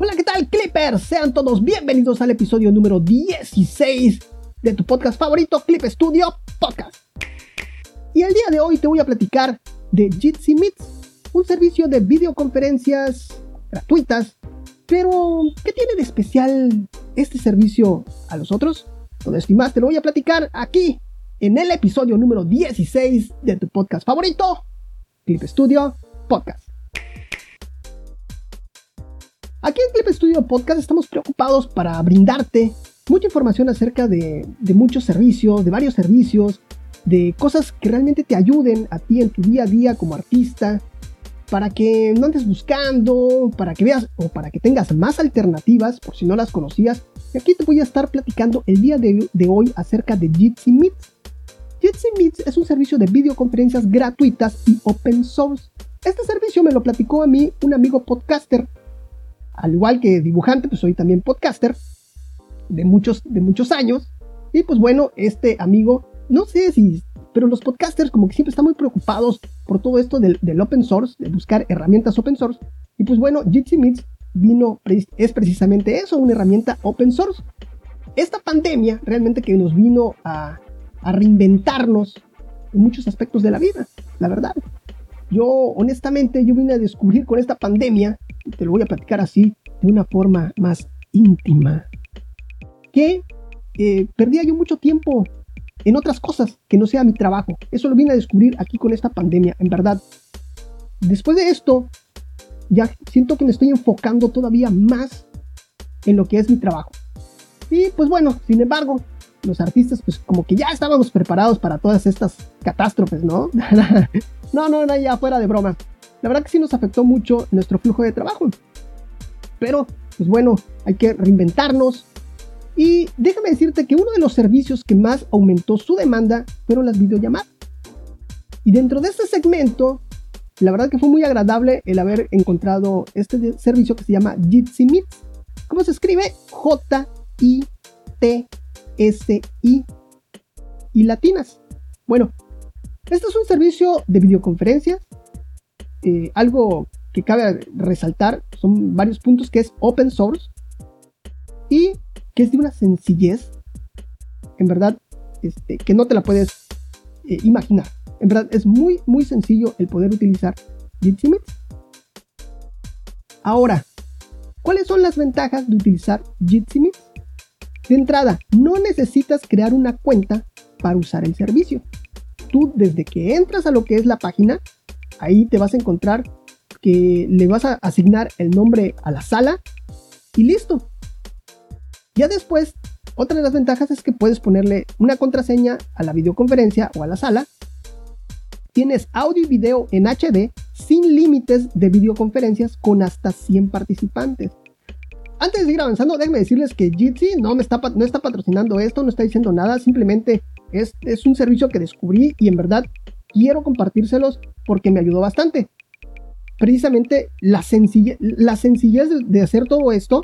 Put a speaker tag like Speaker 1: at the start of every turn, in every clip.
Speaker 1: Hola, ¿qué tal, Clippers? Sean todos bienvenidos al episodio número 16 de tu podcast favorito, Clip Studio Podcast. Y el día de hoy te voy a platicar de Jitsi Meets, un servicio de videoconferencias gratuitas. Pero, ¿qué tiene de especial este servicio a los otros? Todo esto y más te lo voy a platicar aquí en el episodio número 16 de tu podcast favorito, Clip Studio Podcast. Aquí en Clip Studio Podcast estamos preocupados para brindarte mucha información acerca de, muchos servicios, de varios servicios, de cosas que realmente te ayuden a ti en tu día a día como artista, para que no andes buscando, para que veas o para que tengas más alternativas por si no las conocías. Y aquí te voy a estar platicando el día de, de hoy acerca de Jitsi Meets. Jitsi Meets es un servicio de videoconferencias gratuitas y open source. Este servicio me lo platicó a mí un amigo podcaster al igual que dibujante, pues soy también podcaster de muchos, de muchos años. Y pues bueno, este amigo, no sé si, pero los podcasters como que siempre están muy preocupados por todo esto del, open source, de buscar herramientas open source. Y pues bueno, Jitsi Meets vino, es precisamente eso, una herramienta open source. Esta pandemia realmente que nos vino a, a reinventarnos en muchos aspectos de la vida, la verdad. Yo, honestamente, yo vine a descubrir con esta pandemia te lo voy a platicar así, de una forma más íntima, que eh, perdía yo mucho tiempo en otras cosas que no sea mi trabajo. Eso lo vine a descubrir aquí con esta pandemia, en verdad. Después de esto, ya siento que me estoy enfocando todavía más en lo que es mi trabajo. Y pues bueno, sin embargo, los artistas pues como que ya estábamos preparados para todas estas catástrofes, ¿no? no, no, no, ya fuera de broma la verdad que sí nos afectó mucho nuestro flujo de trabajo. Pero, pues bueno, hay que reinventarnos. Y déjame decirte que uno de los servicios que más aumentó su demanda fueron las videollamadas. Y dentro de este segmento, la verdad que fue muy agradable el haber encontrado este servicio que se llama Jitsi Meets. ¿Cómo se escribe? J-I-T-S-I y latinas. Bueno, este es un servicio de videoconferencias eh, algo que cabe resaltar son varios puntos que es open source y que es de una sencillez, en verdad, este, que no te la puedes eh, imaginar. En verdad, es muy, muy sencillo el poder utilizar Jitsi. Ahora, ¿cuáles son las ventajas de utilizar Jitsi? De entrada, no necesitas crear una cuenta para usar el servicio. Tú desde que entras a lo que es la página, ahí te vas a encontrar que le vas a asignar el nombre a la sala y listo. Ya después, otra de las ventajas es que puedes ponerle una contraseña a la videoconferencia o a la sala. Tienes audio y video en HD sin límites de videoconferencias con hasta 100 participantes. Antes de seguir avanzando, déjenme decirles que Jitsi no, me está, no está patrocinando esto, no está diciendo nada, simplemente es, es un servicio que descubrí y en verdad quiero compartírselos porque me ayudó bastante. Precisamente la sencillez, de, hacer todo esto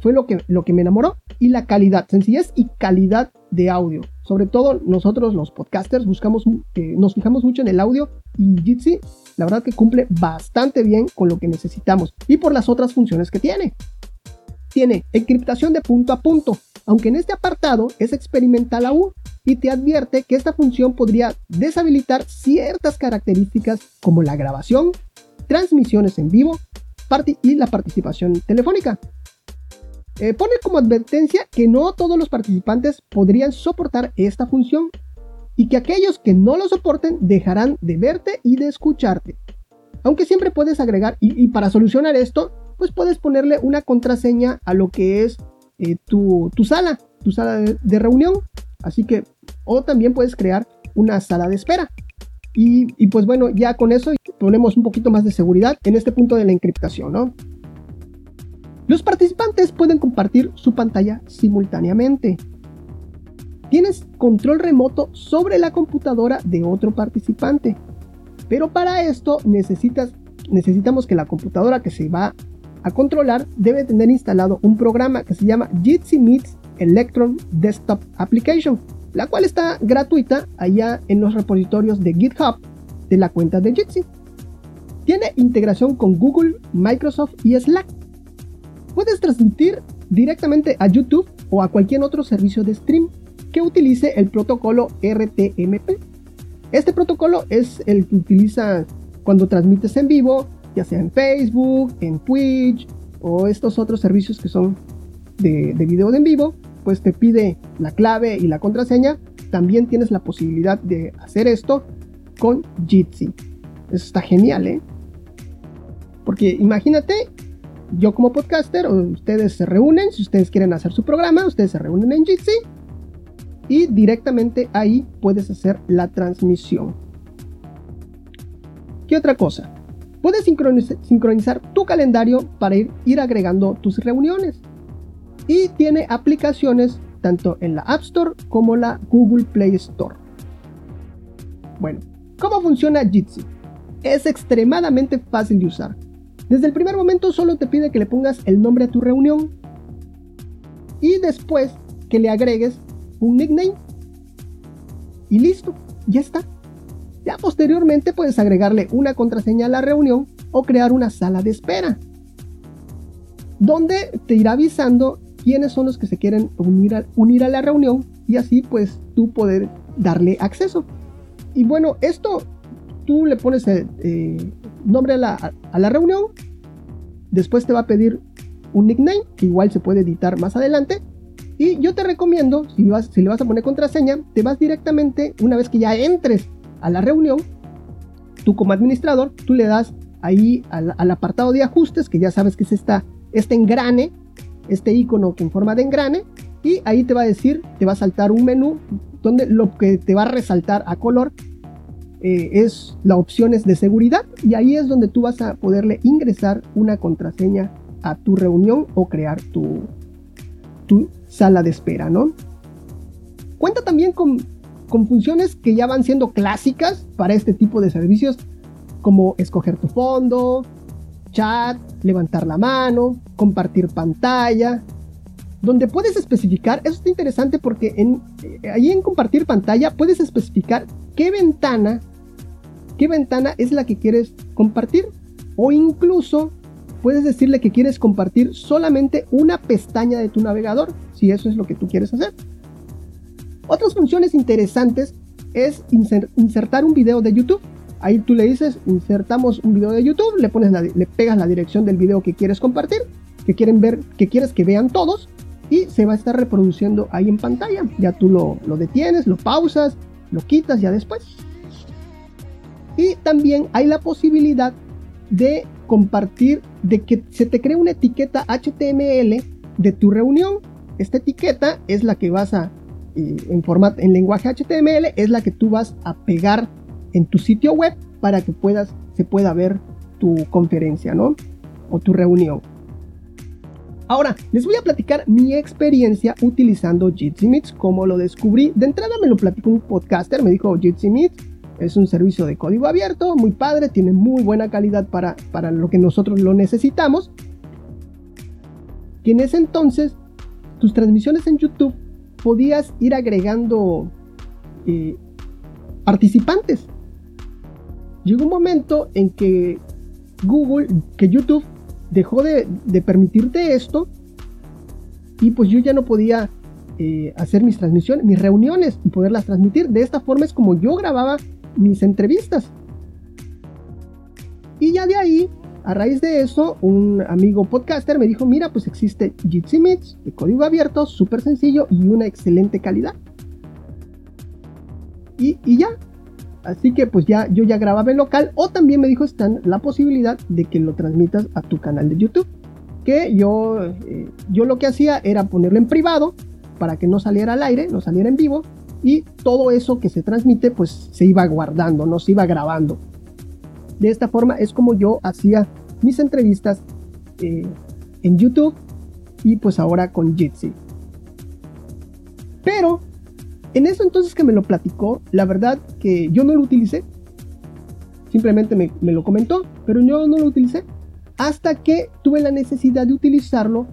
Speaker 1: fue lo que, lo que me enamoró y la calidad, sencillez y calidad de audio. Sobre todo nosotros los podcasters buscamos, eh, nos fijamos mucho en el audio y Jitsi la verdad que cumple bastante bien con lo que necesitamos y por las otras funciones que tiene. Tiene encriptación de punto a punto, aunque en este apartado es experimental aún y te advierte que esta función podría deshabilitar ciertas características como la grabación, transmisiones en vivo y la participación telefónica. Eh, pone como advertencia que no todos los participantes podrían soportar esta función y que aquellos que no lo soporten dejarán de verte y de escucharte. Aunque siempre puedes agregar, y, para solucionar esto, pues puedes ponerle una contraseña a lo que es eh, tu, sala, tu sala de reunión Así que, o también puedes crear una sala de espera. Y, pues bueno, ya con eso ponemos un poquito más de seguridad en este punto de la encriptación, ¿no? Los participantes pueden compartir su pantalla simultáneamente. Tienes control remoto sobre la computadora de otro participante. Pero para esto necesitas, necesitamos que la computadora que se va a controlar debe tener instalado un programa que se llama Jitsi Meets Electron Desktop Application, la cual está gratuita allá en los repositorios de GitHub de la cuenta de Jitsi. Tiene integración con Google, Microsoft y Slack. Puedes transmitir directamente a YouTube o a cualquier otro servicio de stream que utilice el protocolo RTMP. Este protocolo es el que utiliza cuando transmites en vivo, ya sea en Facebook, en Twitch o estos otros servicios que son de, de video en vivo, pues te pide la clave y la contraseña. También tienes la posibilidad de hacer esto con Jitsi. Eso está genial, ¿eh? Porque imagínate, yo como podcaster, ustedes se reúnen, si ustedes quieren hacer su programa, ustedes se reúnen en Jitsi y directamente ahí puedes hacer la transmisión. ¿Qué otra cosa? Puedes sincronizar, tu calendario para ir, ir agregando tus reuniones. Y tiene aplicaciones tanto en la App Store como la Google Play Store. Bueno, ¿cómo funciona Jitsi? Es extremadamente fácil de usar. Desde el primer momento solo te pide que le pongas el nombre a tu reunión y después que le agregues un nickname. Y listo, ya está. Ya posteriormente puedes agregarle una contraseña a la reunión o crear una sala de espera, donde te irá avisando quiénes son los que se quieren unir a, unir a la reunión y así pues tú poder darle acceso. Y bueno, esto tú le pones el eh, nombre a la, a la reunión, después te va a pedir un nickname, que igual se puede editar más adelante, y yo te recomiendo, si, vas, si le vas a poner contraseña, te vas directamente, una vez que ya entres a la reunión, tú como administrador, tú le das ahí al, apartado de ajustes, que ya sabes que es esta, este engrane, este icono que en forma de engrane, y ahí te va a decir, te va a saltar un menú donde lo que te va a resaltar a color eh, es la opciones de seguridad y ahí es donde tú vas a poderle ingresar una contraseña a tu reunión o crear tu, tu sala de espera, ¿no? Cuenta también con, funciones que ya van siendo clásicas para este tipo de servicios, como escoger tu fondo, chat, levantar la mano, compartir pantalla, donde puedes especificar, eso está interesante porque en, eh, ahí en compartir pantalla puedes especificar qué ventana, qué ventana es la que quieres compartir o incluso puedes decirle que quieres compartir solamente una pestaña de tu navegador, si eso es lo que tú quieres hacer. Otras funciones interesantes es insertar un video de YouTube. Ahí tú le dices, insertamos un video de YouTube, le, pones le pegas la dirección del video que quieres compartir, que quieren ver, que quieres que vean todos, y se va a estar reproduciendo ahí en pantalla. Ya tú lo, lo detienes, lo pausas, lo quitas ya después. Y también hay la posibilidad de compartir, de que se te cree una etiqueta HTML de tu reunión. Esta etiqueta es la que vas a, en, formato, en lenguaje HTML, es la que tú vas a pegar en tu sitio web para que puedas, se pueda ver tu conferencia, ¿no? O tu reunión. Ahora, les voy a platicar mi experiencia utilizando Jitsi Meets, como lo descubrí. De entrada me lo platicó un podcaster, me dijo Jitsi Meets es un servicio de código abierto, muy padre, tiene muy buena calidad para, para lo que nosotros lo necesitamos. Y en ese entonces, tus transmisiones en YouTube podías ir agregando eh, participantes. Llegó un momento en que Google, que YouTube dejó de, permitirte esto y pues yo ya no podía eh, hacer mis transmisiones, mis reuniones y poderlas transmitir. De esta forma es como yo grababa mis entrevistas. Y ya de ahí, a raíz de eso, un amigo podcaster me dijo, mira, pues existe Jitsi Meets de código abierto, súper sencillo y una excelente calidad. Y, ya, Así que pues ya yo ya grababa en local o también me dijo están la posibilidad de que lo transmitas a tu canal de YouTube. Que yo, eh, yo lo que hacía era ponerlo en privado para que no saliera al aire, no saliera en vivo y todo eso que se transmite pues se iba guardando, no se iba grabando. De esta forma es como yo hacía mis entrevistas eh, en YouTube y pues ahora con Jitsi. Pero en eso entonces que me lo platicó, la verdad que yo no lo utilicé. Simplemente me, me lo comentó, pero yo no lo utilicé. Hasta que tuve la necesidad de utilizarlo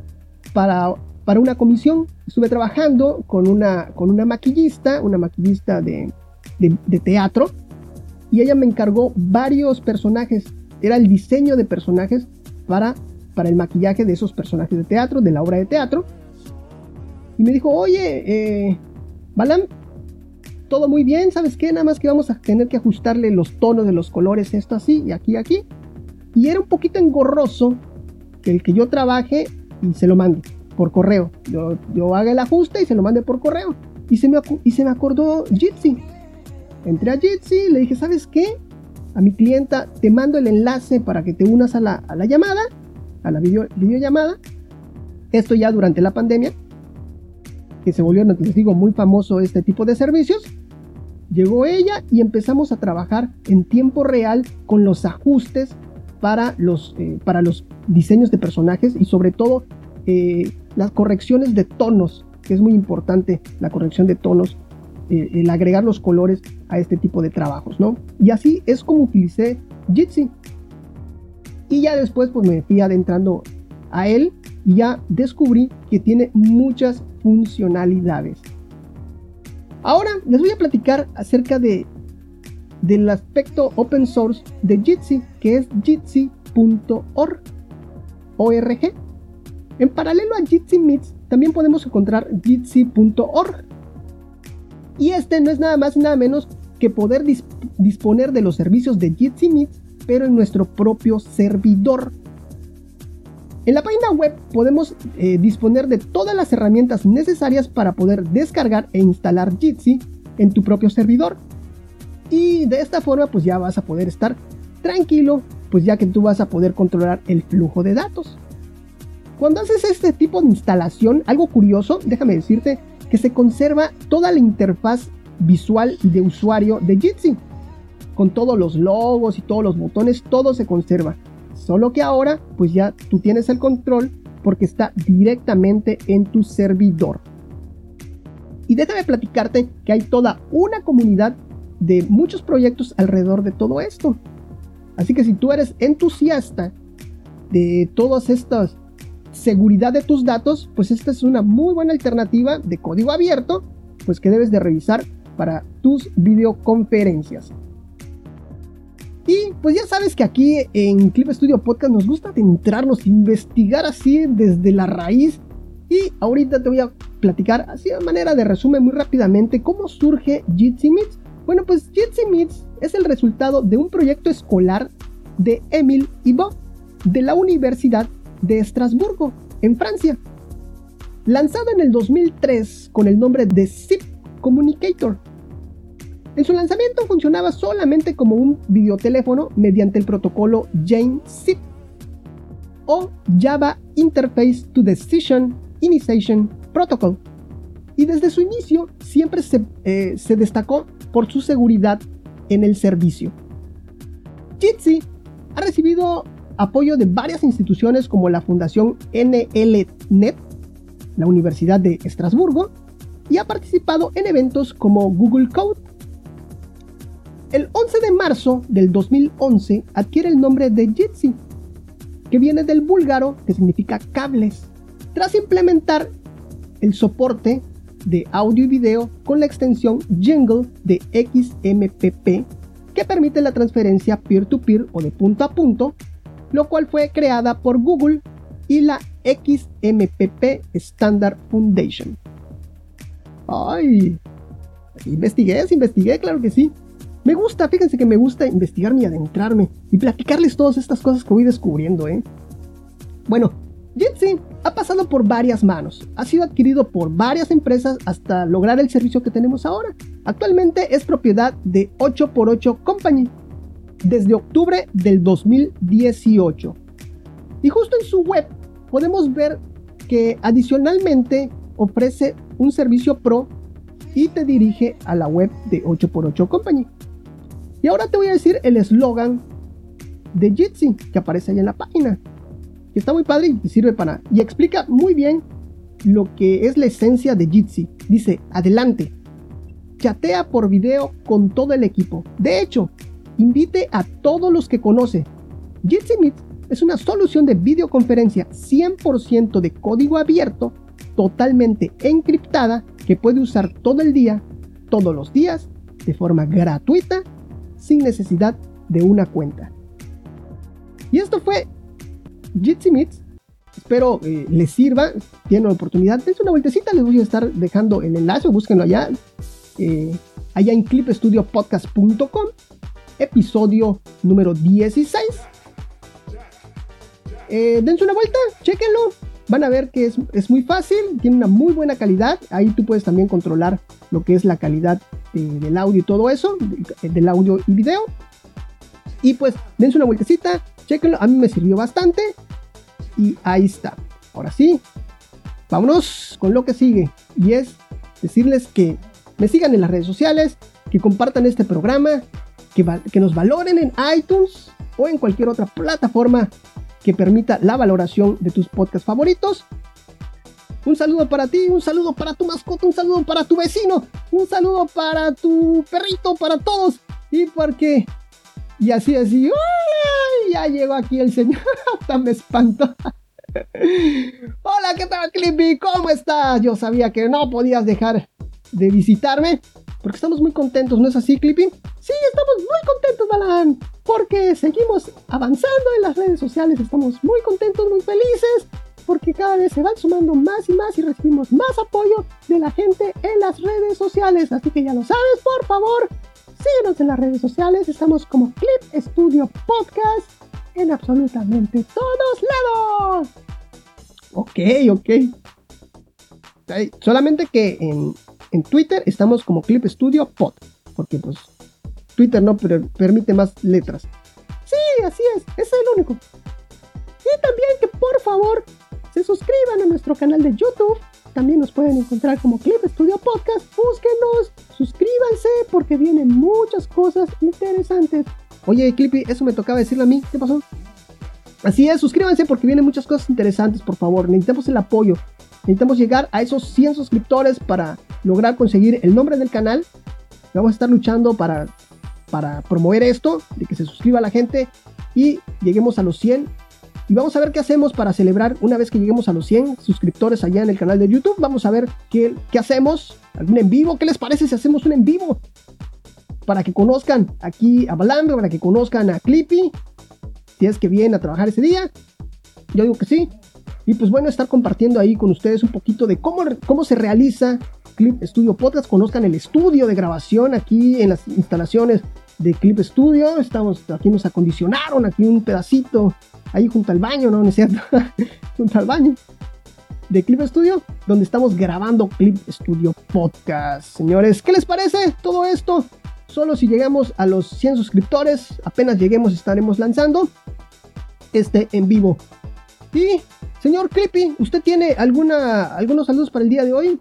Speaker 1: para para una comisión. Estuve trabajando con una, con una maquillista, una maquillista de, de, teatro, y ella me encargó varios personajes. Era el diseño de personajes para, para el maquillaje de esos personajes de teatro, de la obra de teatro. Y me dijo, oye, eh, todo muy bien, ¿sabes qué? Nada más que vamos a tener que ajustarle los tonos de los colores, esto así y aquí, aquí. Y era un poquito engorroso que el que yo trabaje y se lo mande por correo. Yo, yo haga el ajuste y se lo mande por correo. Y se me, y se me acordó Jitsi. Entré a Jitsi, le dije, ¿sabes qué? A mi clienta te mando el enlace para que te unas a la, a la llamada, a la video, videollamada. Esto ya durante la pandemia, que se volvió, les digo, muy famoso este tipo de servicios. Llegó ella y empezamos a trabajar en tiempo real con los ajustes para los, eh, para los diseños de personajes y sobre todo eh, las correcciones de tonos, que es muy importante la corrección de tonos, eh, el agregar los colores a este tipo de trabajos, ¿no? Y así es como utilicé Jitsi. Y ya después pues me fui adentrando a él y ya descubrí que tiene muchas funcionalidades. Ahora les voy a platicar acerca de del aspecto open source de Jitsi, que es jitsi.org. En paralelo a Jitsi Meets, también podemos encontrar jitsi.org. Y este no es nada más y nada menos que poder disponer de los servicios de Jitsi Meets, pero en nuestro propio servidor. En la página web podemos eh, disponer de todas las herramientas necesarias para poder descargar e instalar Jitsi en tu propio servidor. Y de esta forma pues ya vas a poder estar tranquilo, pues ya que tú vas a poder controlar el flujo de datos. Cuando haces este tipo de instalación, algo curioso, déjame decirte que se conserva toda la interfaz visual de usuario de Jitsi. Con todos los logos y todos los botones, todo se conserva. Solo que ahora, pues ya tú tienes el control porque está directamente en tu servidor. Y déjame platicarte que hay toda una comunidad de muchos proyectos alrededor de todo esto. Así que si tú eres entusiasta de todas estas seguridad de tus datos, pues esta es una muy buena alternativa de código abierto, pues que debes de revisar para tus videoconferencias. Y pues ya sabes que aquí en Clip Studio Podcast nos gusta adentrarnos, investigar así desde la raíz. Y ahorita te voy a platicar así de manera de resumen muy rápidamente cómo surge Jitsi Meets. Bueno, pues Jitsi Meets es el resultado de un proyecto escolar de Emil y Bob de la Universidad de Estrasburgo, en Francia. Lanzado en el 2003 con el nombre de Zip Communicator, en su lanzamiento funcionaba solamente como un videoteléfono mediante el protocolo Jane-SIP o Java Interface to Decision Initiation Protocol. Y desde su inicio siempre se, eh, se destacó por su seguridad en el servicio. Jitsi ha recibido apoyo de varias instituciones como la Fundación NLNet, la Universidad de Estrasburgo, y ha participado en eventos como Google Code. El 11 de marzo del 2011 adquiere el nombre de Jitsi, que viene del búlgaro que significa cables, tras implementar el soporte de audio y video con la extensión Jingle de XMPP que permite la transferencia peer-to-peer o de punto a punto, lo cual fue creada por Google y la XMPP Standard Foundation. Ay, investigué, investigué, claro que sí. Me gusta, fíjense que me gusta investigarme y adentrarme y platicarles todas estas cosas que voy descubriendo, ¿eh? Bueno, Jitsi ha pasado por varias manos, ha sido adquirido por varias empresas hasta lograr el servicio que tenemos ahora. Actualmente es propiedad de 8x8 Company desde octubre del 2018. Y justo en su web podemos ver que adicionalmente ofrece un servicio pro y te dirige a la web de 8x8 Company. Y ahora te voy a decir el eslogan de Jitsi que aparece ahí en la página. Que está muy padre y sirve para. Y explica muy bien lo que es la esencia de Jitsi. Dice, adelante. Chatea por video con todo el equipo. De hecho, invite a todos los que conoce. Jitsi Meet es una solución de videoconferencia 100% de código abierto, totalmente encriptada, que puede usar todo el día, todos los días, de forma gratuita sin necesidad de una cuenta. Y esto fue Jitsi Meets Espero eh, les sirva. Tienen la oportunidad, dense una vueltecita. Les voy a estar dejando el enlace, búsquenlo allá. Eh, allá en clipestudiopodcast.com, episodio número 16. Eh, dense una vuelta, chequenlo. Van a ver que es, es, muy fácil, tiene una muy buena calidad. Ahí tú puedes también controlar lo que es la calidad del audio y todo eso, del audio y video. Y pues dense una vueltecita, chequenlo. A mí me sirvió bastante. Y ahí está. Ahora sí, vámonos con lo que sigue. Y es decirles que me sigan en las redes sociales, que compartan este programa, que, nos valoren en iTunes o en cualquier otra plataforma que permita la valoración de tus podcasts favoritos. Un saludo para ti, un saludo para tu mascota, un saludo para tu vecino, un saludo para tu perrito, para todos. Y porque... Y así, así, ¡ay! ya llegó aquí el señor, hasta me espantó. Hola, ¿qué tal, Clippy? ¿Cómo estás? Yo sabía que no podías dejar de visitarme, porque estamos muy contentos, ¿no es así, Clippy? Sí, estamos muy contentos, Balan, porque seguimos avanzando en las redes sociales, estamos muy contentos, muy felices, porque cada vez se van sumando más y más y recibimos más apoyo de la gente en las redes sociales. Así que ya lo sabes, por favor, síguenos en las redes sociales. Estamos como Clip Studio Podcast en absolutamente todos lados. Ok, ok. Solamente que en, en Twitter estamos como Clip Studio Pod, porque pues Twitter no permite más letras. Sí, así es, es el único. Y también que por favor se suscriban a nuestro canal de YouTube. También nos pueden encontrar como Clip Studio Podcast. Búsquenos, suscríbanse porque vienen muchas cosas interesantes. Oye, Clippy, eso me tocaba decirle a mí. ¿Qué pasó? Así es, suscríbanse porque vienen muchas cosas interesantes, por favor. Necesitamos el apoyo. Necesitamos llegar a esos 100 suscriptores para lograr conseguir el nombre del canal. Vamos a estar luchando para, para promover esto, de que se suscriba la gente y lleguemos a los 100 y vamos a ver qué hacemos para celebrar una vez que lleguemos a los 100 suscriptores allá en el canal de YouTube. Vamos a ver qué, qué hacemos. ¿Algún en vivo? ¿Qué les parece si hacemos un en vivo? Para que conozcan aquí a Balambre, para que conozcan a Clippy. Si es que vienen a trabajar ese día. Yo digo que sí. Y pues bueno, estar compartiendo ahí con ustedes un poquito de cómo, cómo se realiza Clip Studio Podcast. Conozcan el estudio de grabación aquí en las instalaciones de Clip Studio. Estamos, aquí nos acondicionaron aquí un pedacito ahí junto al baño, ¿no? ¿No es cierto? junto al baño de Clip Studio, donde estamos grabando Clip Studio Podcast. Señores, ¿qué les parece todo esto? Solo si llegamos a los 100 suscriptores, apenas lleguemos estaremos lanzando este en vivo. Y, señor Clippy, ¿usted tiene alguna, algunos saludos para el día de hoy?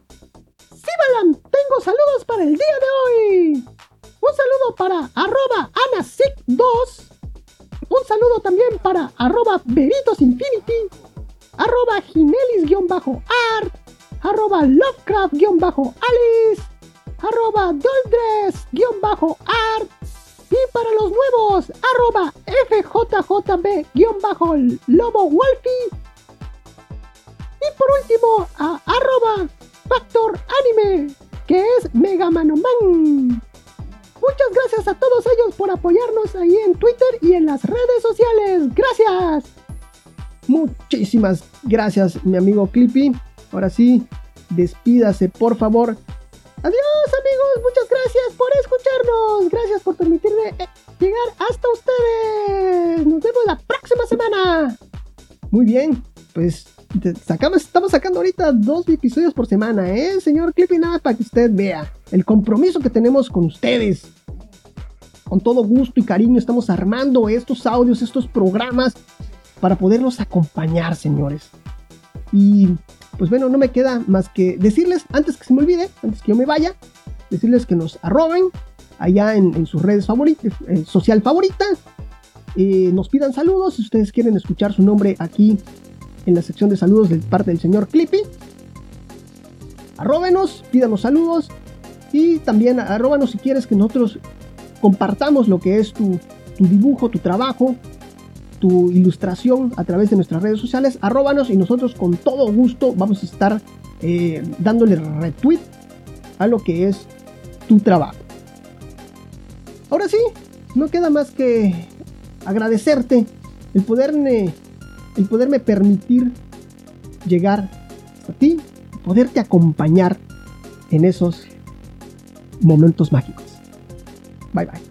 Speaker 1: Sí, Balam, tengo saludos para el día de hoy. Un saludo para arroba Muchísimas gracias, mi amigo Clippy. Ahora sí, despídase, por favor. Adiós, amigos. Muchas gracias por escucharnos. Gracias por permitirme eh, llegar hasta ustedes. Nos vemos la próxima semana. Muy bien, pues sacamos, estamos sacando ahorita dos episodios por semana, ¿eh? Señor Clippy, nada para que usted vea el compromiso que tenemos con ustedes. Con todo gusto y cariño estamos armando estos audios, estos programas para poderlos acompañar, señores. Y pues bueno, no me queda más que decirles, antes que se me olvide, antes que yo me vaya, decirles que nos arroben allá en, sus redes favoritas, eh, social favorita. Eh, nos pidan saludos si ustedes quieren escuchar su nombre aquí en la sección de saludos de parte del señor Clippy. Arróbenos, pídanos saludos y también arróbanos si quieres que nosotros compartamos lo que es tu, dibujo, tu trabajo, tu ilustración a través de nuestras redes sociales. Arróbanos y nosotros con todo gusto vamos a estar eh, dándole retweet a lo que es tu trabajo. Ahora sí, no queda más que agradecerte el el poderme permitir llegar hasta ti poderte acompañar en esos momentos mágicos. Bye bye.